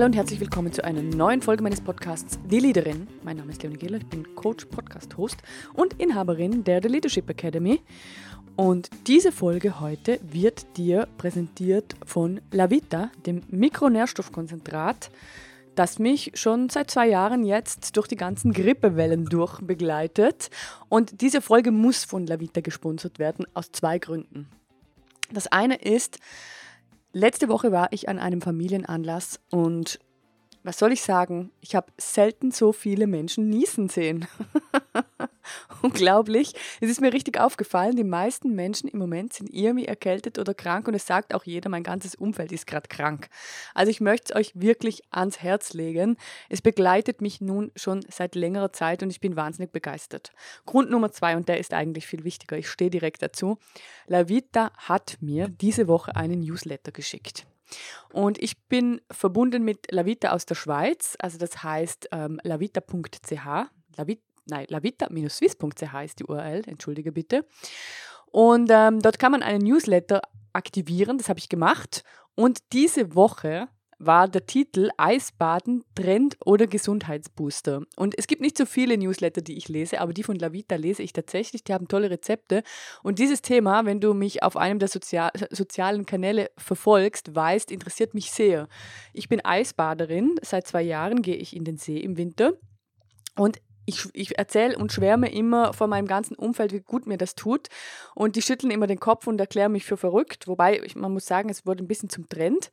Hallo und herzlich willkommen zu einer neuen Folge meines Podcasts Die Leaderin. Mein Name ist Leonie Gehler, ich bin Coach, Podcast-Host und Inhaberin der The Leadership Academy. Und diese Folge heute wird dir präsentiert von Lavita, dem Mikronährstoffkonzentrat, das mich schon seit zwei Jahren jetzt durch die ganzen Grippewellen durch begleitet. Und diese Folge muss von Lavita gesponsert werden, aus zwei Gründen. Das eine ist, Letzte Woche war ich an einem Familienanlass und was soll ich sagen? Ich habe selten so viele Menschen niesen sehen. Unglaublich. Es ist mir richtig aufgefallen, die meisten Menschen im Moment sind irgendwie erkältet oder krank und es sagt auch jeder, mein ganzes Umfeld ist gerade krank. Also ich möchte es euch wirklich ans Herz legen. Es begleitet mich nun schon seit längerer Zeit und ich bin wahnsinnig begeistert. Grund Nummer zwei, und der ist eigentlich viel wichtiger, ich stehe direkt dazu. La Vita hat mir diese Woche einen Newsletter geschickt. Und ich bin verbunden mit Lavita aus der Schweiz, also das heißt ähm, lavita.ch, Lavita, nein, lavita-swiss.ch ist die URL, entschuldige bitte. Und ähm, dort kann man einen Newsletter aktivieren, das habe ich gemacht. Und diese Woche war der Titel Eisbaden, Trend oder Gesundheitsbooster. Und es gibt nicht so viele Newsletter, die ich lese, aber die von Lavita lese ich tatsächlich. Die haben tolle Rezepte. Und dieses Thema, wenn du mich auf einem der Sozial sozialen Kanäle verfolgst, weißt, interessiert mich sehr. Ich bin Eisbaderin. Seit zwei Jahren gehe ich in den See im Winter. Und ich, ich erzähle und schwärme immer vor meinem ganzen Umfeld, wie gut mir das tut. Und die schütteln immer den Kopf und erklären mich für verrückt. Wobei, man muss sagen, es wurde ein bisschen zum Trend.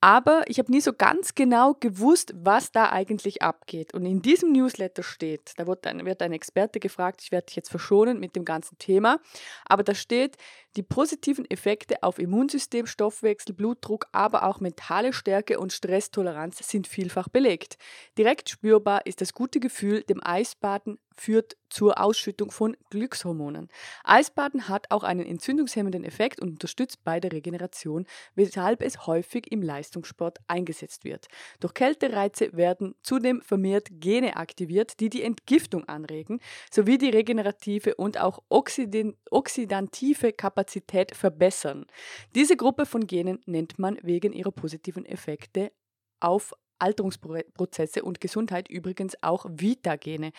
Aber ich habe nie so ganz genau gewusst, was da eigentlich abgeht. Und in diesem Newsletter steht, da wird ein, wird ein Experte gefragt, ich werde dich jetzt verschonen mit dem ganzen Thema, aber da steht, die positiven Effekte auf Immunsystem, Stoffwechsel, Blutdruck, aber auch mentale Stärke und Stresstoleranz sind vielfach belegt. Direkt spürbar ist das gute Gefühl, dem Eisbaden führt zur Ausschüttung von Glückshormonen. Eisbaden hat auch einen entzündungshemmenden Effekt und unterstützt bei der Regeneration, weshalb es häufig im Leistungssport eingesetzt wird. Durch Kältereize werden zudem vermehrt Gene aktiviert, die die Entgiftung anregen, sowie die regenerative und auch oxidative Kapazität verbessern. Diese Gruppe von Genen nennt man wegen ihrer positiven Effekte auf Alterungsprozesse und Gesundheit übrigens auch Vitagene.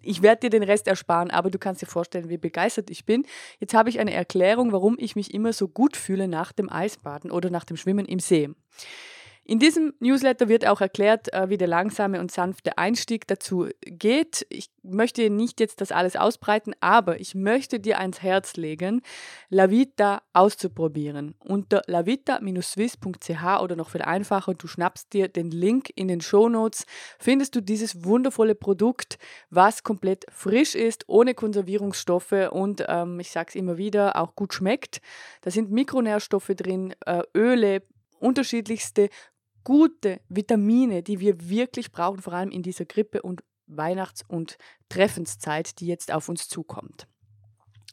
Ich werde dir den Rest ersparen, aber du kannst dir vorstellen, wie begeistert ich bin. Jetzt habe ich eine Erklärung, warum ich mich immer so gut fühle nach dem Eisbaden oder nach dem Schwimmen im See. In diesem Newsletter wird auch erklärt, äh, wie der langsame und sanfte Einstieg dazu geht. Ich möchte nicht jetzt das alles ausbreiten, aber ich möchte dir ans Herz legen, Lavita auszuprobieren. Unter lavita-swiss.ch oder noch viel einfacher, du schnappst dir den Link in den Show Notes, findest du dieses wundervolle Produkt, was komplett frisch ist, ohne Konservierungsstoffe und ähm, ich sage es immer wieder, auch gut schmeckt. Da sind Mikronährstoffe drin, äh, Öle, unterschiedlichste gute Vitamine, die wir wirklich brauchen, vor allem in dieser Grippe- und Weihnachts- und Treffenszeit, die jetzt auf uns zukommt.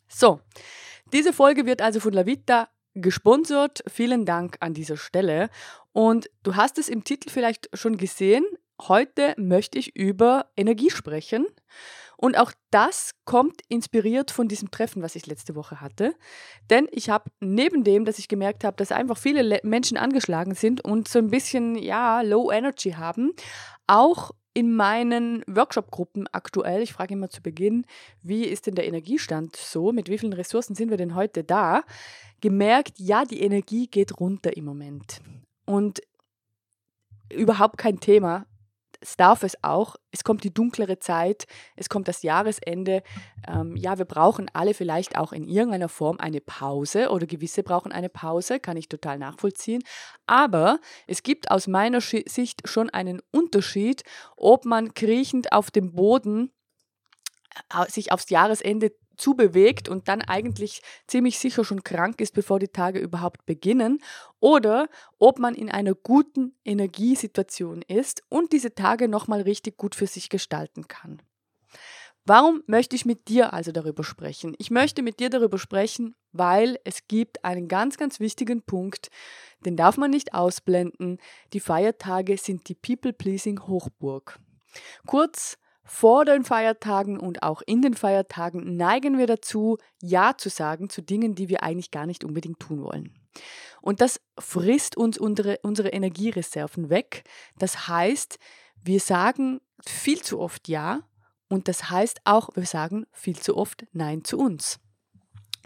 So, diese Folge wird also von Lavita gesponsert. Vielen Dank an dieser Stelle. Und du hast es im Titel vielleicht schon gesehen. Heute möchte ich über Energie sprechen. Und auch das kommt inspiriert von diesem Treffen, was ich letzte Woche hatte. Denn ich habe neben dem, dass ich gemerkt habe, dass einfach viele Le Menschen angeschlagen sind und so ein bisschen, ja, Low Energy haben, auch in meinen Workshop-Gruppen aktuell, ich frage immer zu Beginn, wie ist denn der Energiestand so, mit wie vielen Ressourcen sind wir denn heute da, gemerkt, ja, die Energie geht runter im Moment. Und überhaupt kein Thema es darf es auch. Es kommt die dunklere Zeit, es kommt das Jahresende. Ähm, ja, wir brauchen alle vielleicht auch in irgendeiner Form eine Pause oder gewisse brauchen eine Pause, kann ich total nachvollziehen. Aber es gibt aus meiner Sicht schon einen Unterschied, ob man kriechend auf dem Boden äh, sich aufs Jahresende zubewegt und dann eigentlich ziemlich sicher schon krank ist, bevor die Tage überhaupt beginnen, oder ob man in einer guten Energiesituation ist und diese Tage nochmal richtig gut für sich gestalten kann. Warum möchte ich mit dir also darüber sprechen? Ich möchte mit dir darüber sprechen, weil es gibt einen ganz, ganz wichtigen Punkt, den darf man nicht ausblenden. Die Feiertage sind die People-Pleasing-Hochburg. Kurz, vor den Feiertagen und auch in den Feiertagen neigen wir dazu, Ja zu sagen zu Dingen, die wir eigentlich gar nicht unbedingt tun wollen. Und das frisst uns unsere, unsere Energiereserven weg. Das heißt, wir sagen viel zu oft Ja und das heißt auch, wir sagen viel zu oft Nein zu uns.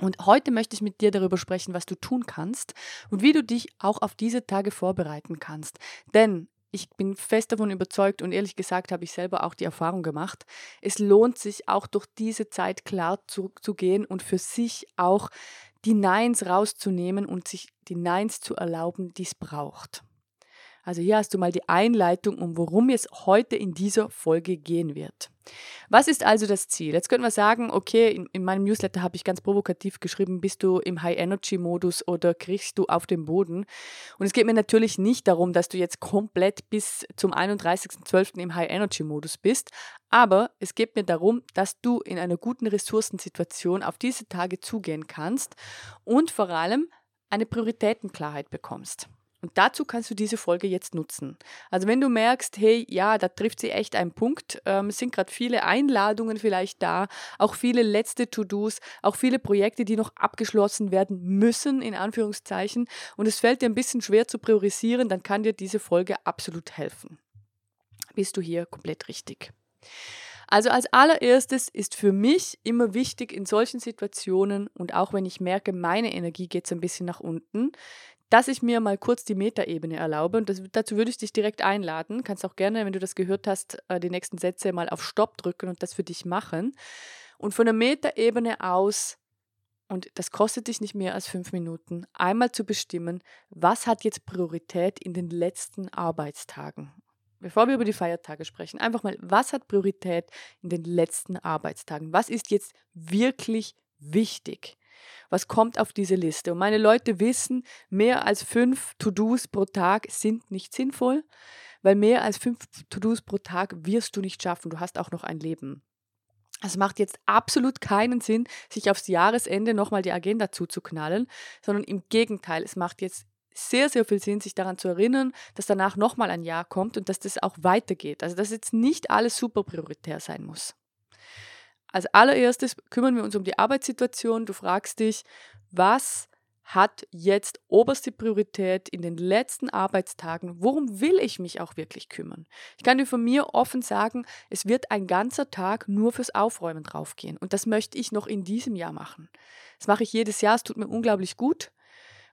Und heute möchte ich mit dir darüber sprechen, was du tun kannst und wie du dich auch auf diese Tage vorbereiten kannst. Denn ich bin fest davon überzeugt und ehrlich gesagt habe ich selber auch die Erfahrung gemacht, es lohnt sich auch durch diese Zeit klar zu, zu gehen und für sich auch die Neins rauszunehmen und sich die Neins zu erlauben, die es braucht. Also hier hast du mal die Einleitung, um worum es heute in dieser Folge gehen wird. Was ist also das Ziel? Jetzt könnten wir sagen, okay, in, in meinem Newsletter habe ich ganz provokativ geschrieben, bist du im High-Energy-Modus oder kriegst du auf dem Boden? Und es geht mir natürlich nicht darum, dass du jetzt komplett bis zum 31.12. im High-Energy-Modus bist, aber es geht mir darum, dass du in einer guten Ressourcensituation auf diese Tage zugehen kannst und vor allem eine Prioritätenklarheit bekommst. Und dazu kannst du diese Folge jetzt nutzen. Also wenn du merkst, hey, ja, da trifft sie echt einen Punkt, ähm, es sind gerade viele Einladungen vielleicht da, auch viele letzte To-Dos, auch viele Projekte, die noch abgeschlossen werden müssen, in Anführungszeichen, und es fällt dir ein bisschen schwer zu priorisieren, dann kann dir diese Folge absolut helfen. Bist du hier komplett richtig. Also als allererstes ist für mich immer wichtig in solchen Situationen und auch wenn ich merke, meine Energie geht so ein bisschen nach unten, dass ich mir mal kurz die Metaebene erlaube. Und das, dazu würde ich dich direkt einladen. Kannst auch gerne, wenn du das gehört hast, äh, die nächsten Sätze mal auf Stopp drücken und das für dich machen. Und von der Metaebene aus, und das kostet dich nicht mehr als fünf Minuten, einmal zu bestimmen, was hat jetzt Priorität in den letzten Arbeitstagen. Bevor wir über die Feiertage sprechen, einfach mal, was hat Priorität in den letzten Arbeitstagen? Was ist jetzt wirklich wichtig? Was kommt auf diese Liste? Und meine Leute wissen, mehr als fünf To-Dos pro Tag sind nicht sinnvoll, weil mehr als fünf To-Dos pro Tag wirst du nicht schaffen. Du hast auch noch ein Leben. Es macht jetzt absolut keinen Sinn, sich aufs Jahresende nochmal die Agenda zuzuknallen, sondern im Gegenteil, es macht jetzt sehr, sehr viel Sinn, sich daran zu erinnern, dass danach nochmal ein Jahr kommt und dass das auch weitergeht. Also dass jetzt nicht alles super prioritär sein muss. Als allererstes kümmern wir uns um die Arbeitssituation. Du fragst dich, was hat jetzt oberste Priorität in den letzten Arbeitstagen? Worum will ich mich auch wirklich kümmern? Ich kann dir von mir offen sagen, es wird ein ganzer Tag nur fürs Aufräumen draufgehen. Und das möchte ich noch in diesem Jahr machen. Das mache ich jedes Jahr, es tut mir unglaublich gut.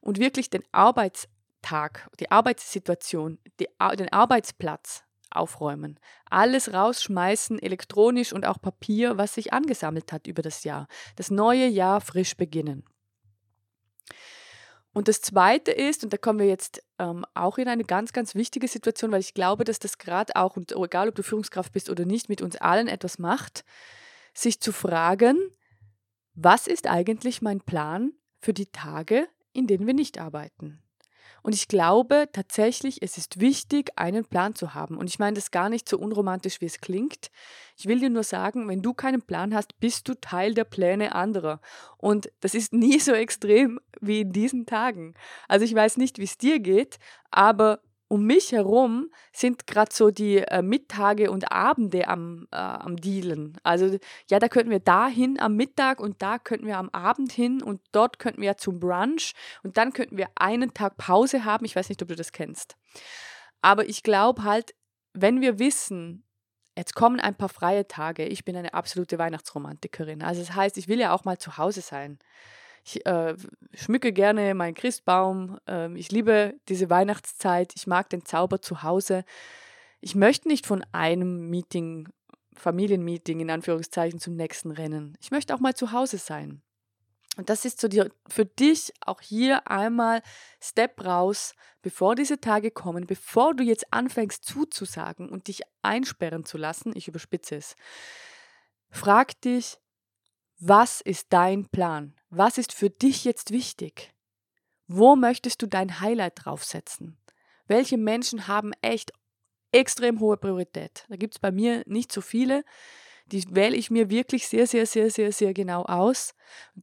Und wirklich den Arbeitstag, die Arbeitssituation, die, den Arbeitsplatz aufräumen. Alles rausschmeißen, elektronisch und auch Papier, was sich angesammelt hat über das Jahr. Das neue Jahr frisch beginnen. Und das Zweite ist, und da kommen wir jetzt ähm, auch in eine ganz, ganz wichtige Situation, weil ich glaube, dass das gerade auch, und egal ob du Führungskraft bist oder nicht, mit uns allen etwas macht, sich zu fragen, was ist eigentlich mein Plan für die Tage, in denen wir nicht arbeiten? Und ich glaube tatsächlich, es ist wichtig, einen Plan zu haben. Und ich meine das gar nicht so unromantisch, wie es klingt. Ich will dir nur sagen, wenn du keinen Plan hast, bist du Teil der Pläne anderer. Und das ist nie so extrem wie in diesen Tagen. Also ich weiß nicht, wie es dir geht, aber um mich herum sind gerade so die äh, Mittage und Abende am, äh, am Dealen. Also ja, da könnten wir da hin am Mittag und da könnten wir am Abend hin und dort könnten wir zum Brunch und dann könnten wir einen Tag Pause haben. Ich weiß nicht, ob du das kennst. Aber ich glaube halt, wenn wir wissen, jetzt kommen ein paar freie Tage, ich bin eine absolute Weihnachtsromantikerin. Also das heißt, ich will ja auch mal zu Hause sein. Ich äh, schmücke gerne meinen Christbaum. Äh, ich liebe diese Weihnachtszeit. Ich mag den Zauber zu Hause. Ich möchte nicht von einem Meeting, Familienmeeting in Anführungszeichen, zum nächsten rennen. Ich möchte auch mal zu Hause sein. Und das ist so die, für dich auch hier einmal Step raus, bevor diese Tage kommen, bevor du jetzt anfängst zuzusagen und dich einsperren zu lassen. Ich überspitze es. Frag dich, was ist dein Plan? Was ist für dich jetzt wichtig? Wo möchtest du dein Highlight draufsetzen? Welche Menschen haben echt extrem hohe Priorität? Da gibt es bei mir nicht so viele. Die wähle ich mir wirklich sehr, sehr, sehr, sehr, sehr genau aus.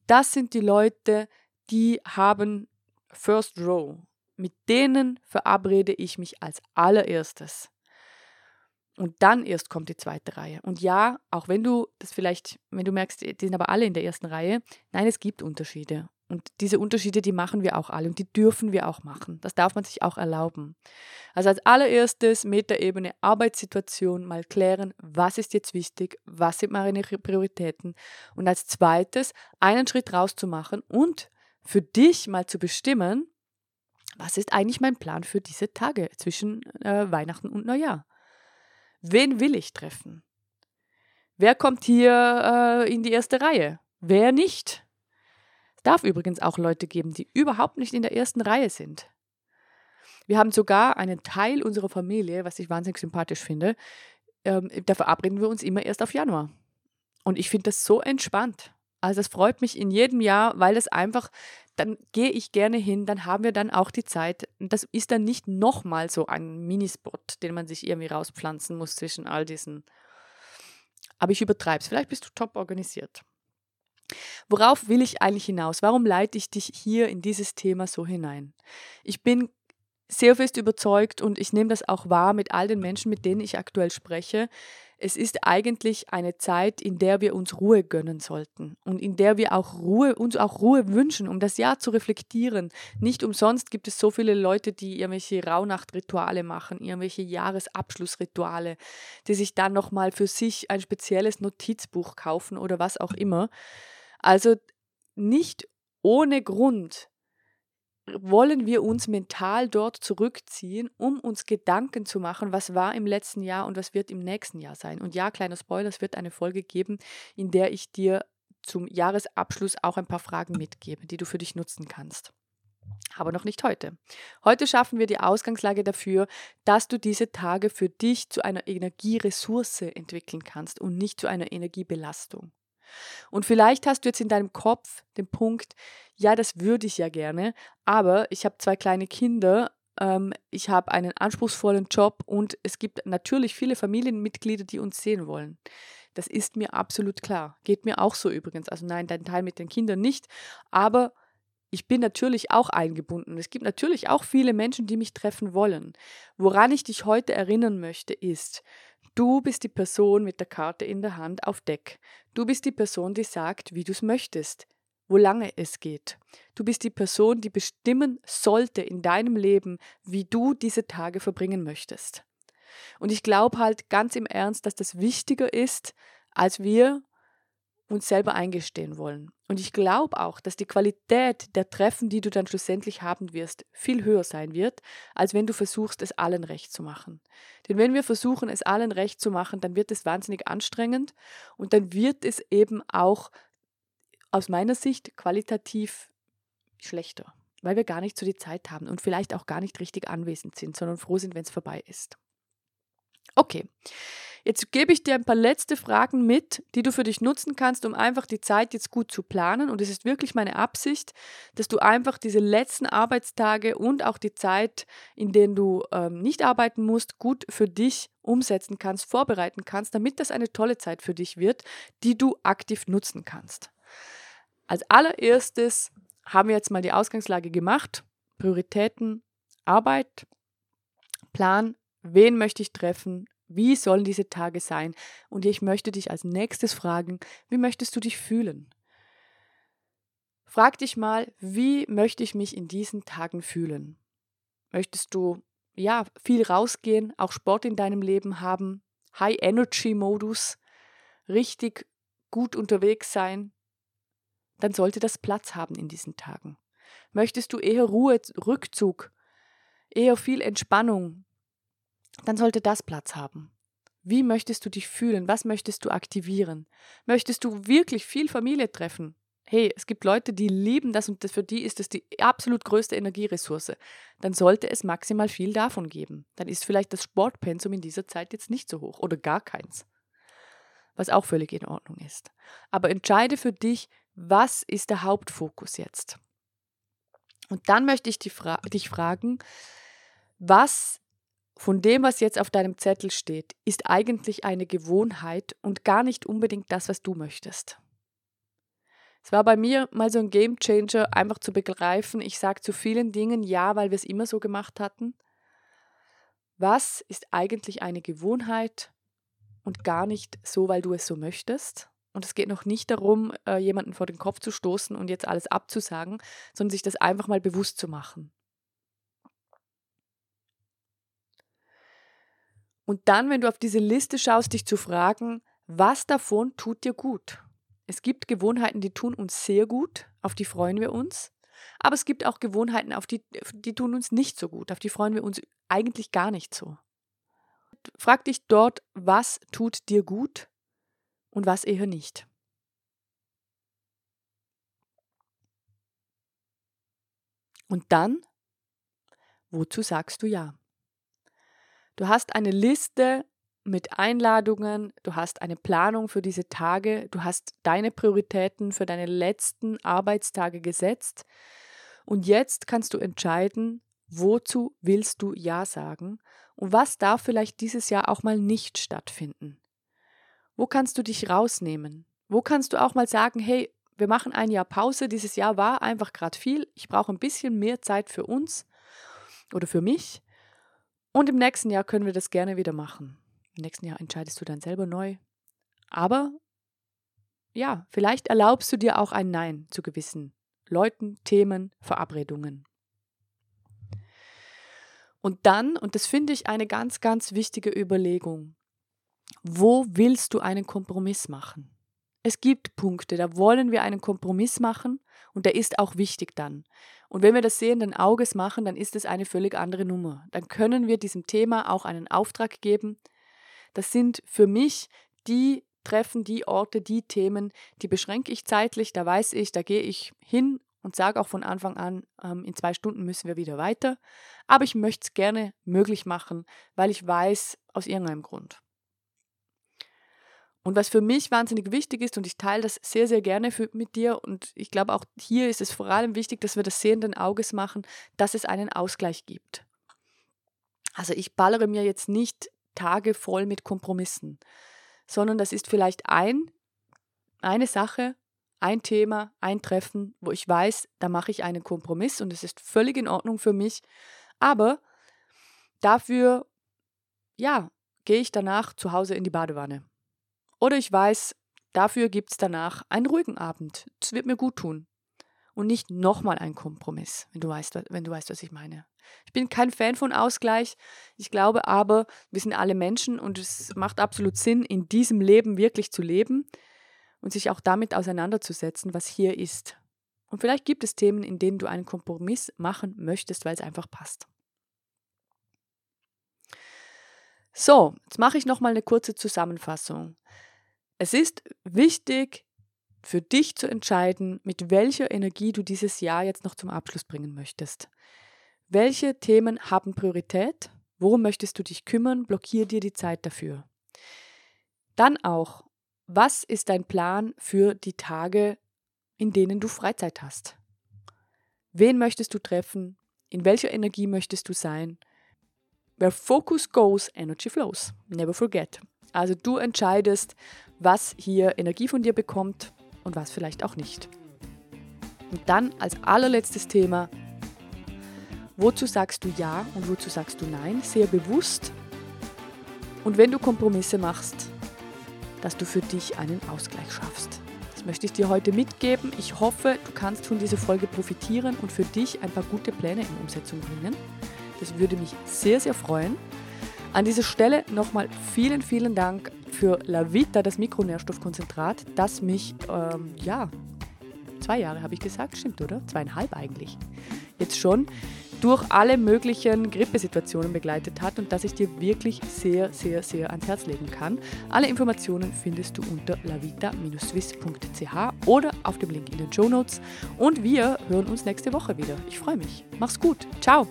Das sind die Leute, die haben First Row. Mit denen verabrede ich mich als allererstes. Und dann erst kommt die zweite Reihe. Und ja, auch wenn du das vielleicht, wenn du merkst, die sind aber alle in der ersten Reihe, nein, es gibt Unterschiede. Und diese Unterschiede, die machen wir auch alle und die dürfen wir auch machen. Das darf man sich auch erlauben. Also als allererstes Metaebene Arbeitssituation mal klären, was ist jetzt wichtig, was sind meine Prioritäten. Und als zweites einen Schritt rauszumachen und für dich mal zu bestimmen, was ist eigentlich mein Plan für diese Tage zwischen äh, Weihnachten und Neujahr. Wen will ich treffen? Wer kommt hier äh, in die erste Reihe? Wer nicht? Es darf übrigens auch Leute geben, die überhaupt nicht in der ersten Reihe sind. Wir haben sogar einen Teil unserer Familie, was ich wahnsinnig sympathisch finde, ähm, da verabreden wir uns immer erst auf Januar. Und ich finde das so entspannt. Also es freut mich in jedem Jahr, weil es einfach, dann gehe ich gerne hin, dann haben wir dann auch die Zeit. Das ist dann nicht nochmal so ein Minispot, den man sich irgendwie rauspflanzen muss zwischen all diesen. Aber ich übertreibe es. Vielleicht bist du top organisiert. Worauf will ich eigentlich hinaus? Warum leite ich dich hier in dieses Thema so hinein? Ich bin sehr fest überzeugt und ich nehme das auch wahr mit all den Menschen, mit denen ich aktuell spreche. Es ist eigentlich eine Zeit, in der wir uns Ruhe gönnen sollten und in der wir auch Ruhe, uns auch Ruhe wünschen, um das Jahr zu reflektieren. Nicht umsonst gibt es so viele Leute, die irgendwelche Rauhnachtrituale machen, irgendwelche Jahresabschlussrituale, die sich dann nochmal für sich ein spezielles Notizbuch kaufen oder was auch immer. Also nicht ohne Grund wollen wir uns mental dort zurückziehen, um uns Gedanken zu machen, was war im letzten Jahr und was wird im nächsten Jahr sein. Und ja, kleiner Spoiler, es wird eine Folge geben, in der ich dir zum Jahresabschluss auch ein paar Fragen mitgebe, die du für dich nutzen kannst. Aber noch nicht heute. Heute schaffen wir die Ausgangslage dafür, dass du diese Tage für dich zu einer Energieressource entwickeln kannst und nicht zu einer Energiebelastung. Und vielleicht hast du jetzt in deinem Kopf den Punkt, ja, das würde ich ja gerne, aber ich habe zwei kleine Kinder, ähm, ich habe einen anspruchsvollen Job und es gibt natürlich viele Familienmitglieder, die uns sehen wollen. Das ist mir absolut klar. Geht mir auch so übrigens. Also nein, dein Teil mit den Kindern nicht, aber ich bin natürlich auch eingebunden. Es gibt natürlich auch viele Menschen, die mich treffen wollen. Woran ich dich heute erinnern möchte, ist, Du bist die Person mit der Karte in der Hand auf Deck. Du bist die Person, die sagt, wie du es möchtest, wo lange es geht. Du bist die Person, die bestimmen sollte in deinem Leben, wie du diese Tage verbringen möchtest. Und ich glaube halt ganz im Ernst, dass das wichtiger ist, als wir uns selber eingestehen wollen. Und ich glaube auch, dass die Qualität der Treffen, die du dann schlussendlich haben wirst, viel höher sein wird, als wenn du versuchst, es allen recht zu machen. Denn wenn wir versuchen, es allen recht zu machen, dann wird es wahnsinnig anstrengend und dann wird es eben auch aus meiner Sicht qualitativ schlechter, weil wir gar nicht so die Zeit haben und vielleicht auch gar nicht richtig anwesend sind, sondern froh sind, wenn es vorbei ist. Okay, Jetzt gebe ich dir ein paar letzte Fragen mit, die du für dich nutzen kannst, um einfach die Zeit jetzt gut zu planen. Und es ist wirklich meine Absicht, dass du einfach diese letzten Arbeitstage und auch die Zeit, in denen du ähm, nicht arbeiten musst, gut für dich umsetzen kannst, vorbereiten kannst, damit das eine tolle Zeit für dich wird, die du aktiv nutzen kannst. Als allererstes haben wir jetzt mal die Ausgangslage gemacht. Prioritäten, Arbeit, Plan, wen möchte ich treffen, wie sollen diese Tage sein? Und ich möchte dich als nächstes fragen, wie möchtest du dich fühlen? Frag dich mal, wie möchte ich mich in diesen Tagen fühlen? Möchtest du ja viel rausgehen, auch Sport in deinem Leben haben, High Energy Modus, richtig gut unterwegs sein? Dann sollte das Platz haben in diesen Tagen. Möchtest du eher Ruhe, Rückzug, eher viel Entspannung, dann sollte das Platz haben. Wie möchtest du dich fühlen? Was möchtest du aktivieren? Möchtest du wirklich viel Familie treffen? Hey, es gibt Leute, die lieben das und für die ist das die absolut größte Energieressource. Dann sollte es maximal viel davon geben. Dann ist vielleicht das Sportpensum in dieser Zeit jetzt nicht so hoch oder gar keins. Was auch völlig in Ordnung ist. Aber entscheide für dich, was ist der Hauptfokus jetzt? Und dann möchte ich fra dich fragen, was von dem, was jetzt auf deinem Zettel steht, ist eigentlich eine Gewohnheit und gar nicht unbedingt das, was du möchtest. Es war bei mir mal so ein Game Changer, einfach zu begreifen, ich sage zu vielen Dingen ja, weil wir es immer so gemacht hatten. Was ist eigentlich eine Gewohnheit und gar nicht so, weil du es so möchtest? Und es geht noch nicht darum, äh, jemanden vor den Kopf zu stoßen und jetzt alles abzusagen, sondern sich das einfach mal bewusst zu machen. Und dann, wenn du auf diese Liste schaust, dich zu fragen, was davon tut dir gut? Es gibt Gewohnheiten, die tun uns sehr gut, auf die freuen wir uns. Aber es gibt auch Gewohnheiten, auf die, die tun uns nicht so gut, auf die freuen wir uns eigentlich gar nicht so. Frag dich dort, was tut dir gut und was eher nicht. Und dann, wozu sagst du ja? Du hast eine Liste mit Einladungen, du hast eine Planung für diese Tage, du hast deine Prioritäten für deine letzten Arbeitstage gesetzt und jetzt kannst du entscheiden, wozu willst du Ja sagen und was darf vielleicht dieses Jahr auch mal nicht stattfinden. Wo kannst du dich rausnehmen? Wo kannst du auch mal sagen, hey, wir machen ein Jahr Pause, dieses Jahr war einfach gerade viel, ich brauche ein bisschen mehr Zeit für uns oder für mich und im nächsten Jahr können wir das gerne wieder machen. Im nächsten Jahr entscheidest du dann selber neu. Aber ja, vielleicht erlaubst du dir auch ein Nein zu gewissen Leuten, Themen, Verabredungen. Und dann, und das finde ich eine ganz, ganz wichtige Überlegung, wo willst du einen Kompromiss machen? Es gibt Punkte, da wollen wir einen Kompromiss machen und der ist auch wichtig dann. Und wenn wir das sehenden Auges machen, dann ist es eine völlig andere Nummer. Dann können wir diesem Thema auch einen Auftrag geben, das sind für mich die Treffen, die Orte, die Themen, die beschränke ich zeitlich. Da weiß ich, da gehe ich hin und sage auch von Anfang an, ähm, in zwei Stunden müssen wir wieder weiter. Aber ich möchte es gerne möglich machen, weil ich weiß, aus irgendeinem Grund. Und was für mich wahnsinnig wichtig ist, und ich teile das sehr, sehr gerne für, mit dir, und ich glaube auch hier ist es vor allem wichtig, dass wir das sehenden Auges machen, dass es einen Ausgleich gibt. Also ich ballere mir jetzt nicht Tage voll mit Kompromissen, sondern das ist vielleicht ein, eine Sache, ein Thema, ein Treffen, wo ich weiß, da mache ich einen Kompromiss und es ist völlig in Ordnung für mich. Aber dafür, ja, gehe ich danach zu Hause in die Badewanne. Oder ich weiß, dafür gibt es danach einen ruhigen Abend. Das wird mir gut tun. Und nicht nochmal ein Kompromiss, wenn du weißt, wenn du weißt, was ich meine. Ich bin kein Fan von Ausgleich. Ich glaube aber, wir sind alle Menschen und es macht absolut Sinn, in diesem Leben wirklich zu leben und sich auch damit auseinanderzusetzen, was hier ist. Und vielleicht gibt es Themen, in denen du einen Kompromiss machen möchtest, weil es einfach passt. So, jetzt mache ich nochmal eine kurze Zusammenfassung. Es ist wichtig für dich zu entscheiden, mit welcher Energie du dieses Jahr jetzt noch zum Abschluss bringen möchtest. Welche Themen haben Priorität? Worum möchtest du dich kümmern? Blockier dir die Zeit dafür. Dann auch, was ist dein Plan für die Tage, in denen du Freizeit hast? Wen möchtest du treffen? In welcher Energie möchtest du sein? Where focus goes, energy flows. Never forget. Also du entscheidest, was hier Energie von dir bekommt und was vielleicht auch nicht. Und dann als allerletztes Thema, Wozu sagst du Ja und wozu sagst du Nein? Sehr bewusst. Und wenn du Kompromisse machst, dass du für dich einen Ausgleich schaffst. Das möchte ich dir heute mitgeben. Ich hoffe, du kannst von dieser Folge profitieren und für dich ein paar gute Pläne in Umsetzung bringen. Das würde mich sehr, sehr freuen. An dieser Stelle nochmal vielen, vielen Dank für La Vita, das Mikronährstoffkonzentrat, das mich, ähm, ja, zwei Jahre habe ich gesagt, stimmt, oder? Zweieinhalb eigentlich. Jetzt schon durch alle möglichen Grippesituationen begleitet hat und das ich dir wirklich sehr, sehr, sehr ans Herz legen kann. Alle Informationen findest du unter lavita-swiss.ch oder auf dem Link in den Show Notes. Und wir hören uns nächste Woche wieder. Ich freue mich. Mach's gut. Ciao.